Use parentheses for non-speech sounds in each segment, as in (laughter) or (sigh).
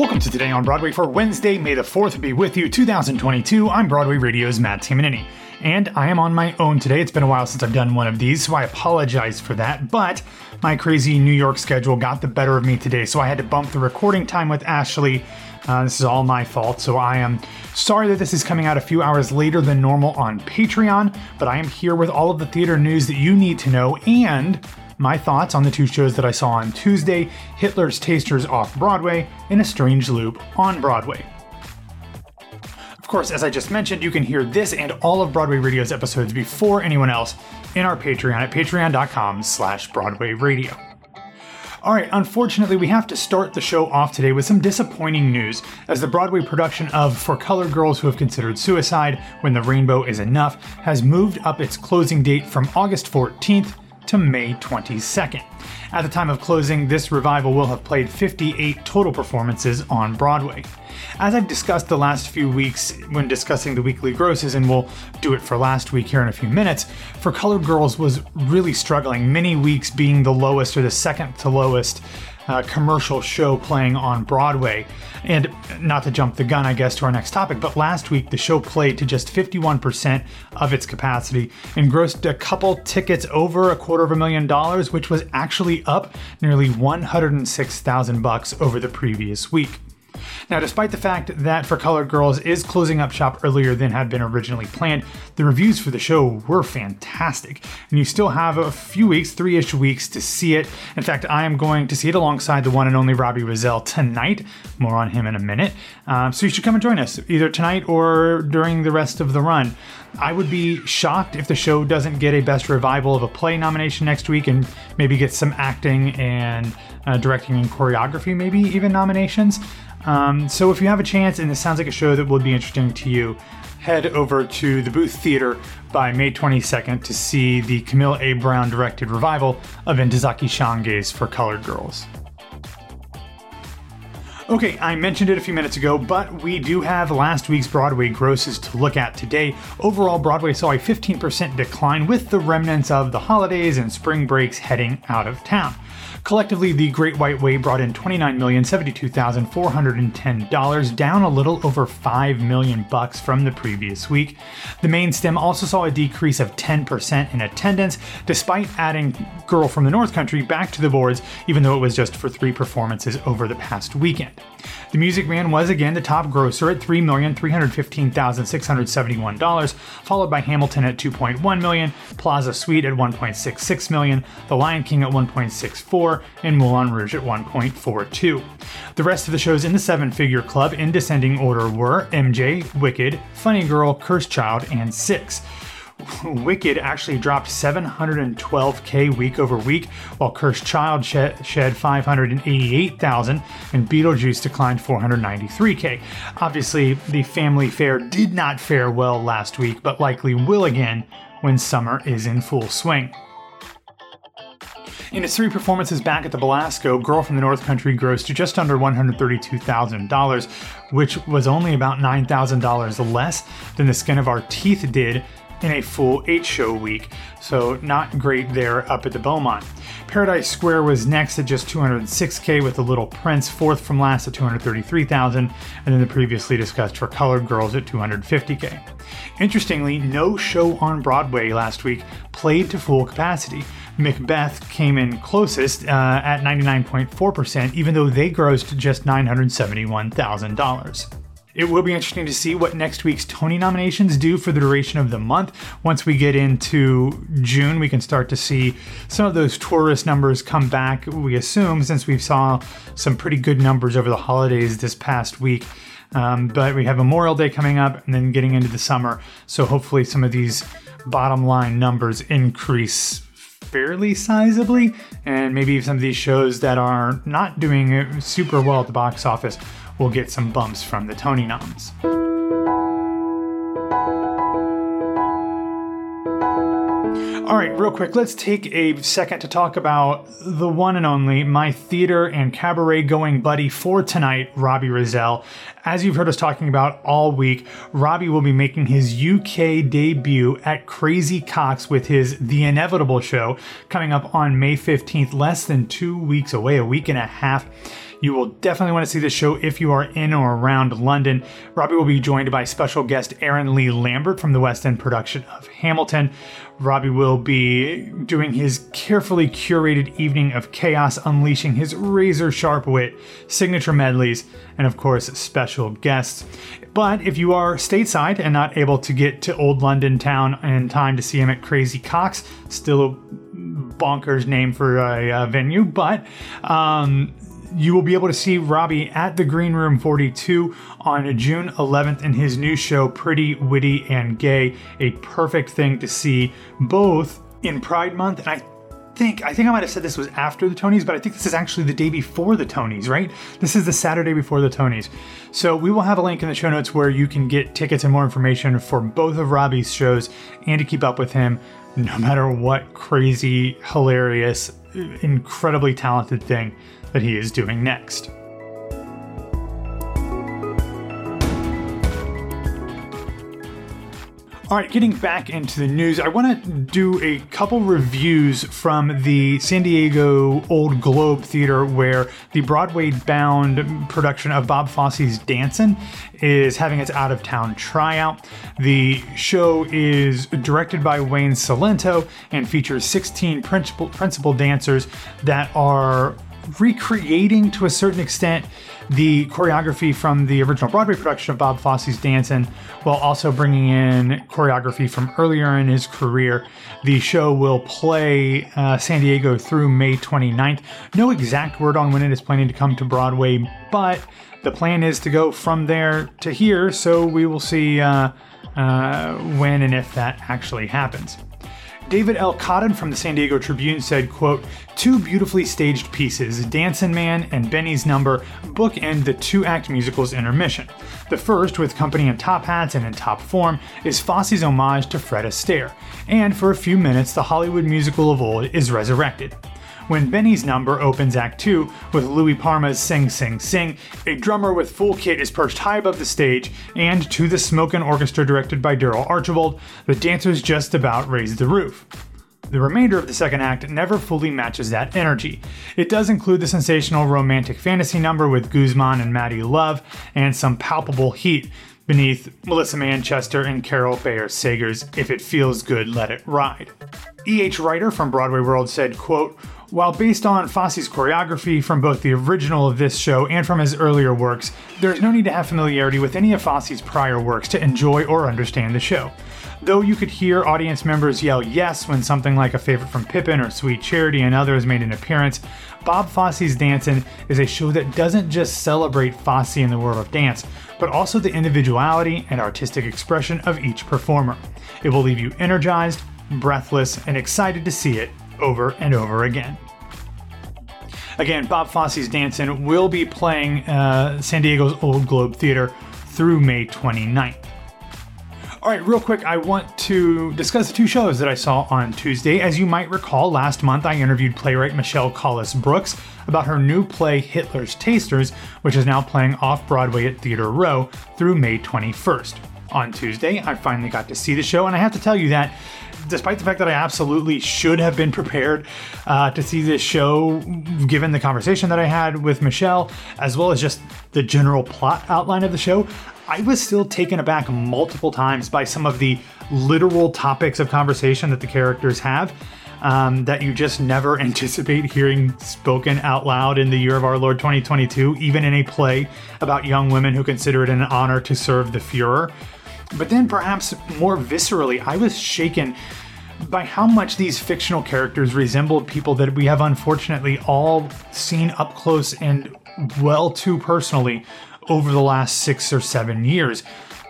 Welcome to Today on Broadway for Wednesday, May the 4th be with you, 2022. I'm Broadway Radio's Matt Tamanini. And I am on my own today. It's been a while since I've done one of these, so I apologize for that. But my crazy New York schedule got the better of me today, so I had to bump the recording time with Ashley. Uh, this is all my fault, so I am sorry that this is coming out a few hours later than normal on Patreon, but I am here with all of the theater news that you need to know and my thoughts on the two shows that I saw on Tuesday Hitler's Tasters off Broadway and A Strange Loop on Broadway. Of course, as I just mentioned, you can hear this and all of Broadway Radio's episodes before anyone else in our Patreon at patreon.com slash Broadway Radio. All right, unfortunately, we have to start the show off today with some disappointing news as the Broadway production of For Colored Girls Who Have Considered Suicide When the Rainbow Is Enough has moved up its closing date from August 14th to May 22nd. At the time of closing, this revival will have played 58 total performances on Broadway. As I've discussed the last few weeks when discussing the weekly grosses, and we'll do it for last week here in a few minutes, For Colored Girls was really struggling, many weeks being the lowest or the second to lowest uh, commercial show playing on Broadway. And not to jump the gun, I guess, to our next topic, but last week the show played to just 51% of its capacity and grossed a couple tickets over a quarter of a million dollars, which was actually up nearly 106,000 bucks over the previous week. Now, despite the fact that For Colored Girls is closing up shop earlier than had been originally planned, the reviews for the show were fantastic, and you still have a few weeks, three ish weeks, to see it. In fact, I am going to see it alongside the one and only Robbie Rozelle tonight. More on him in a minute. Um, so you should come and join us either tonight or during the rest of the run. I would be shocked if the show doesn't get a Best Revival of a Play nomination next week and maybe get some acting and uh, directing and choreography, maybe even nominations. Um, so if you have a chance and this sounds like a show that would be interesting to you, head over to the Booth Theater by May 22nd to see the Camille A. Brown directed revival of Ntozake Shange's For Colored Girls. Okay, I mentioned it a few minutes ago, but we do have last week's Broadway grosses to look at today. Overall, Broadway saw a 15% decline with the remnants of the holidays and spring breaks heading out of town. Collectively, the Great White Way brought in $29,072,410, down a little over 5 million bucks from the previous week. The main stem also saw a decrease of 10% in attendance, despite adding Girl from the North Country back to the boards, even though it was just for three performances over the past weekend. The Music Man was again the top grosser at $3,315,671, followed by Hamilton at 2.1 million, Plaza Suite at 1.66 million, The Lion King at 1.64, and Moulin Rouge at 1.42. The rest of the shows in the seven figure club in descending order were MJ, Wicked, Funny Girl, Cursed Child, and Six. (laughs) Wicked actually dropped 712k week over week, while Cursed Child shed, shed 588,000 and Beetlejuice declined 493k. Obviously, the family fair did not fare well last week, but likely will again when summer is in full swing. In its three performances back at the Belasco, Girl from the North Country grossed to just under $132,000, which was only about $9,000 less than The Skin of Our Teeth did in a full eight show week, so not great there up at the Beaumont. Paradise Square was next at just 206k with The Little Prince, fourth from last at 233,000, and then the previously discussed For Colored Girls at 250k. Interestingly, no show on Broadway last week played to full capacity. Macbeth came in closest uh, at 99.4%, even though they grossed just $971,000. It will be interesting to see what next week's Tony nominations do for the duration of the month. Once we get into June, we can start to see some of those tourist numbers come back, we assume, since we saw some pretty good numbers over the holidays this past week. Um, but we have Memorial Day coming up and then getting into the summer. So hopefully some of these bottom line numbers increase fairly sizably. And maybe some of these shows that are not doing super well at the box office will get some bumps from the Tony noms. All right, real quick, let's take a second to talk about the one and only, my theater and cabaret going buddy for tonight, Robbie Rozelle. As you've heard us talking about all week, Robbie will be making his UK debut at Crazy Coqs with his The Inevitable show coming up on May 15th, less than two weeks away, a week and a half. You will definitely want to see the show if you are in or around London. Robbie will be joined by special guest Aaron Lee Lambert from the West End production of Hamilton. Robbie will be doing his carefully curated evening of chaos, unleashing his razor sharp wit, signature medleys, and of course, special guests. But if you are stateside and not able to get to Old London town in time to see him at Crazy Coqs, still a bonkers name for a, a venue, but um, you will be able to see Robbie at the Green Room 42 on June 11th in his new show, Pretty, Witty, and Gay. A perfect thing to see both in Pride Month, and I think I think I might have said this was after the Tonys, but I think this is actually the day before the Tonys, right? This is the Saturday before the Tonys. So we will have a link in the show notes where you can get tickets and more information for both of Robbie's shows and to keep up with him no matter what crazy, hilarious, incredibly talented thing that he is doing next. All right, getting back into the news, I want to do a couple reviews from the San Diego Old Globe Theater, where the Broadway bound production of Bob Fosse's Dancin' is having its out of town tryout. The show is directed by Wayne Cilento and features 16 principal, principal dancers that are recreating to a certain extent the choreography from the original Broadway production of Bob Fosse's Dancing, while also bringing in choreography from earlier in his career. The show will play uh, San Diego through May 29th. No exact word on when it is planning to come to Broadway, but the plan is to go from there to here, so we will see uh, uh, when and if that actually happens. David L. Coddon from the San Diego Tribune said, quote, Two beautifully staged pieces, Dancin' Man and Benny's Number, bookend the two-act musical's intermission. The first, with company in top hats and in top form, is Fosse's homage to Fred Astaire, and for a few minutes the Hollywood musical of old is resurrected when Benny's number opens Act 2 with Louis Prima's Sing Sing Sing, a drummer with full kit is perched high above the stage, and to the Smokin' Orchestra directed by Daryl Archibald, the dancers just about raise the roof. The remainder of the second act never fully matches that energy. It does include the sensational romantic fantasy number with Guzman and Maddie Love, and some palpable heat beneath Melissa Manchester and Carol Bayer Sager's If It Feels Good, Let It Ride. E.H. Ryder from Broadway World said, quote, while based on Fosse's choreography from both the original of this show and from his earlier works, there is no need to have familiarity with any of Fosse's prior works to enjoy or understand the show. Though you could hear audience members yell yes when something like a favorite from Pippin or Sweet Charity and others made an appearance, Bob Fosse's Dancin' is a show that doesn't just celebrate Fosse in the world of dance, but also the individuality and artistic expression of each performer. It will leave you energized, breathless, and excited to see it over and over again. Again, Bob Fosse's Dancing will be playing uh, San Diego's Old Globe Theater through May 29th. All right, real quick, I want to discuss the two shows that I saw on Tuesday. As you might recall, last month I interviewed playwright Michelle Kholos Brooks about her new play Hitler's Tasters, which is now playing off Broadway at Theater Row through May 21st. On Tuesday, I finally got to see the show, and I have to tell you that despite the fact that I absolutely should have been prepared uh, to see this show, given the conversation that I had with Michelle, as well as just the general plot outline of the show, I was still taken aback multiple times by some of the literal topics of conversation that the characters have. Um, that you just never (laughs) anticipate hearing spoken out loud in the year of our Lord 2022, even in a play about young women who consider it an honor to serve the Fuhrer. But then, perhaps more viscerally, I was shaken by how much these fictional characters resembled people that we have unfortunately all seen up close and well too personally over the last six or seven years.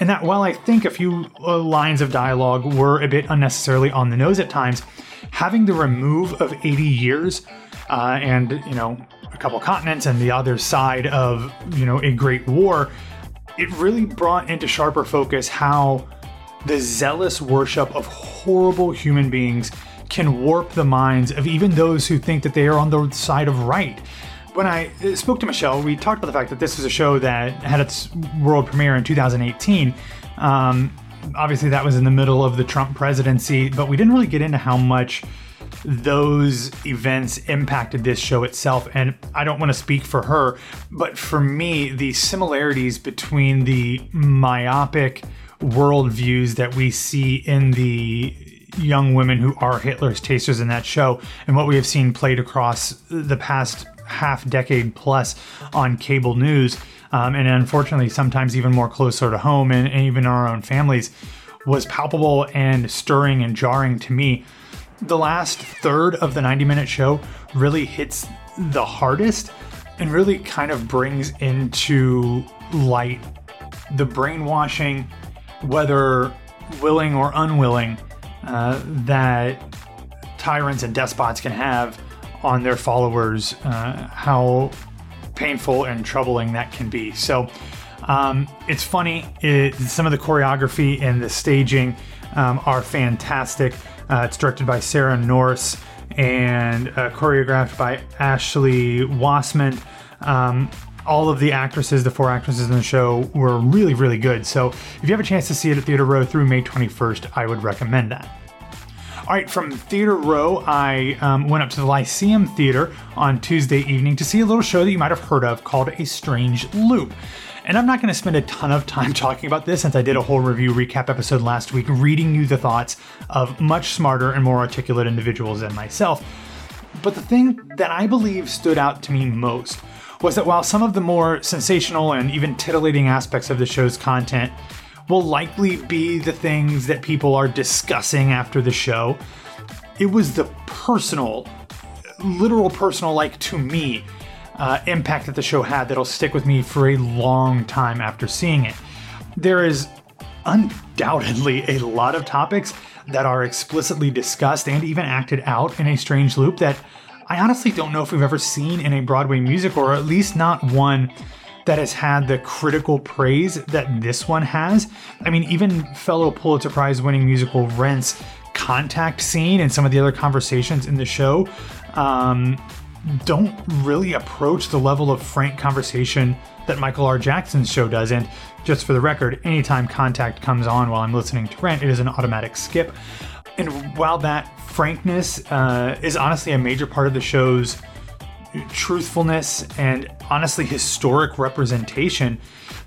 And that while I think a few uh, lines of dialogue were a bit unnecessarily on the nose at times, having the remove of 80 years uh, and, you know, a couple continents and the other side of, you know, a great war it really brought into sharper focus how the zealous worship of horrible human beings can warp the minds of even those who think that they are on the side of right. When I spoke to Michelle, we talked about the fact that this was a show that had its world premiere in 2018. Um, obviously, that was in the middle of the Trump presidency, but we didn't really get into how much those events impacted this show itself. And I don't want to speak for her, but for me, the similarities between the myopic worldviews that we see in the young women who are Hitler's tasters in that show and what we have seen played across the past half decade plus on cable news, um, and unfortunately, sometimes even more closer to home and, and even our own families, was palpable and stirring and jarring to me. The last third of the 90 minute show really hits the hardest and really kind of brings into light the brainwashing, whether willing or unwilling, uh, that tyrants and despots can have on their followers, uh, how painful and troubling that can be. So um, it's funny. It, some of the choreography and the staging um, are fantastic. Uh, it's directed by Sarah Norris and uh, choreographed by Ashley Wassman. Um, all of the actresses, the four actresses in the show, were really, really good. So if you have a chance to see it at Theater Row through May 21st, I would recommend that. All right, from Theater Row, I um, went up to the Lyceum Theater on Tuesday evening to see a little show that you might have heard of called A Strange Loop. And I'm not going to spend a ton of time (laughs) talking about this since I did a whole review recap episode last week, reading you the thoughts of much smarter and more articulate individuals than myself. But the thing that I believe stood out to me most was that while some of the more sensational and even titillating aspects of the show's content will likely be the things that people are discussing after the show, it was the personal, literal personal, like to me, uh, impact that the show had that'll stick with me for a long time after seeing it. There is undoubtedly a lot of topics that are explicitly discussed and even acted out in a strange loop that I honestly don't know if we've ever seen in a Broadway musical, or at least not one that has had the critical praise that this one has. I mean, even fellow Pulitzer Prize winning musical Rent's contact scene and some of the other conversations in the show um, don't really approach the level of frank conversation that Michael R. Jackson's show does. And just for the record, anytime contact comes on while I'm listening to Rent, it is an automatic skip. And while that frankness uh, is honestly a major part of the show's truthfulness and honestly historic representation,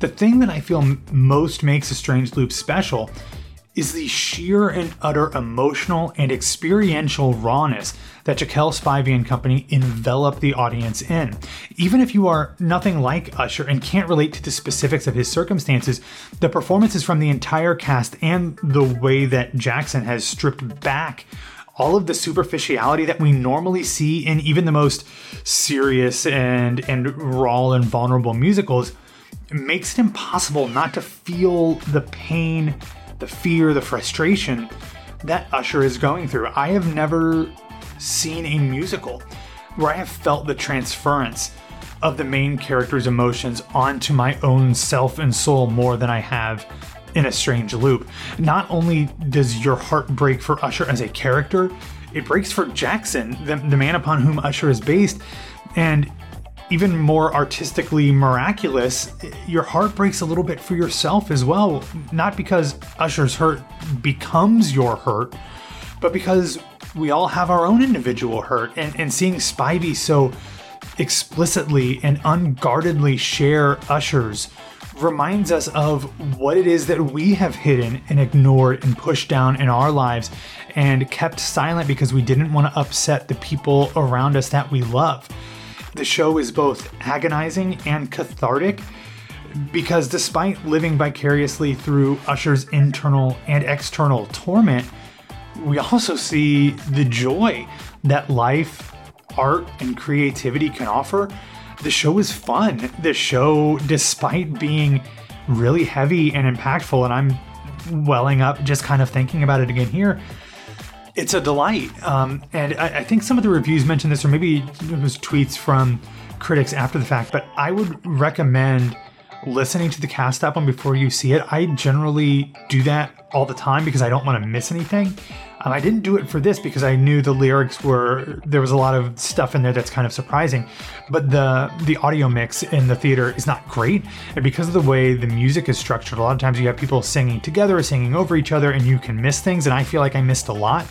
the thing that I feel most makes A Strange Loop special is the sheer and utter emotional and experiential rawness that Jaquel Spivey and company envelop the audience in. Even if you are nothing like Usher and can't relate to the specifics of his circumstances, the performances from the entire cast and the way that Jackson has stripped back all of the superficiality that we normally see in even the most serious and and raw and vulnerable musicals makes it impossible not to feel the pain the fear, the frustration that Usher is going through. I have never seen a musical where I have felt the transference of the main character's emotions onto my own self and soul more than I have in a strange loop. Not only does your heart break for Usher as a character, it breaks for Jackson, the, the man upon whom Usher is based. And even more artistically miraculous, your heart breaks a little bit for yourself as well. Not because Usher's hurt becomes your hurt, but because we all have our own individual hurt. And, and seeing Spivey so explicitly and unguardedly share Usher's reminds us of what it is that we have hidden and ignored and pushed down in our lives and kept silent because we didn't want to upset the people around us that we love. The show is both agonizing and cathartic because despite living vicariously through Usher's internal and external torment, we also see the joy that life, art, and creativity can offer. The show is fun. The show, despite being really heavy and impactful, and I'm welling up just kind of thinking about it again here, it's a delight. Um, and I, I, think some of the reviews mentioned this, or maybe it was tweets from critics after the fact, but I would recommend listening to the cast album before you see it. I generally do that all the time because I don't want to miss anything. Um, I didn't do it for this because I knew the lyrics were there was a lot of stuff in there that's kind of surprising, but the the audio mix in the theater is not great, and because of the way the music is structured, a lot of times you have people singing together, singing over each other, and you can miss things, and I feel like I missed a lot.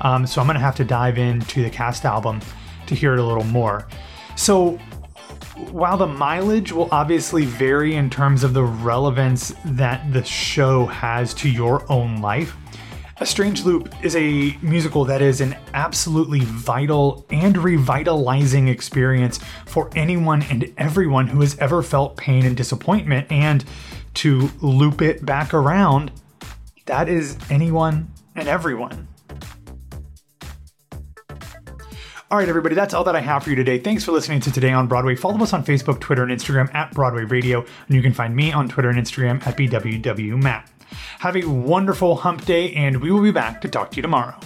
Um, so I'm gonna have to dive into the cast album to hear it a little more. So while the mileage will obviously vary in terms of the relevance that the show has to your own life, A Strange Loop is a musical that is an absolutely vital and revitalizing experience for anyone and everyone who has ever felt pain and disappointment. And to loop it back around, that is anyone and everyone. All right, everybody, that's all that I have for you today. Thanks for listening to Today on Broadway. Follow us on Facebook, Twitter, and Instagram at Broadway Radio, and you can find me on Twitter and Instagram at BWWMatt. Have a wonderful hump day, and we will be back to talk to you tomorrow.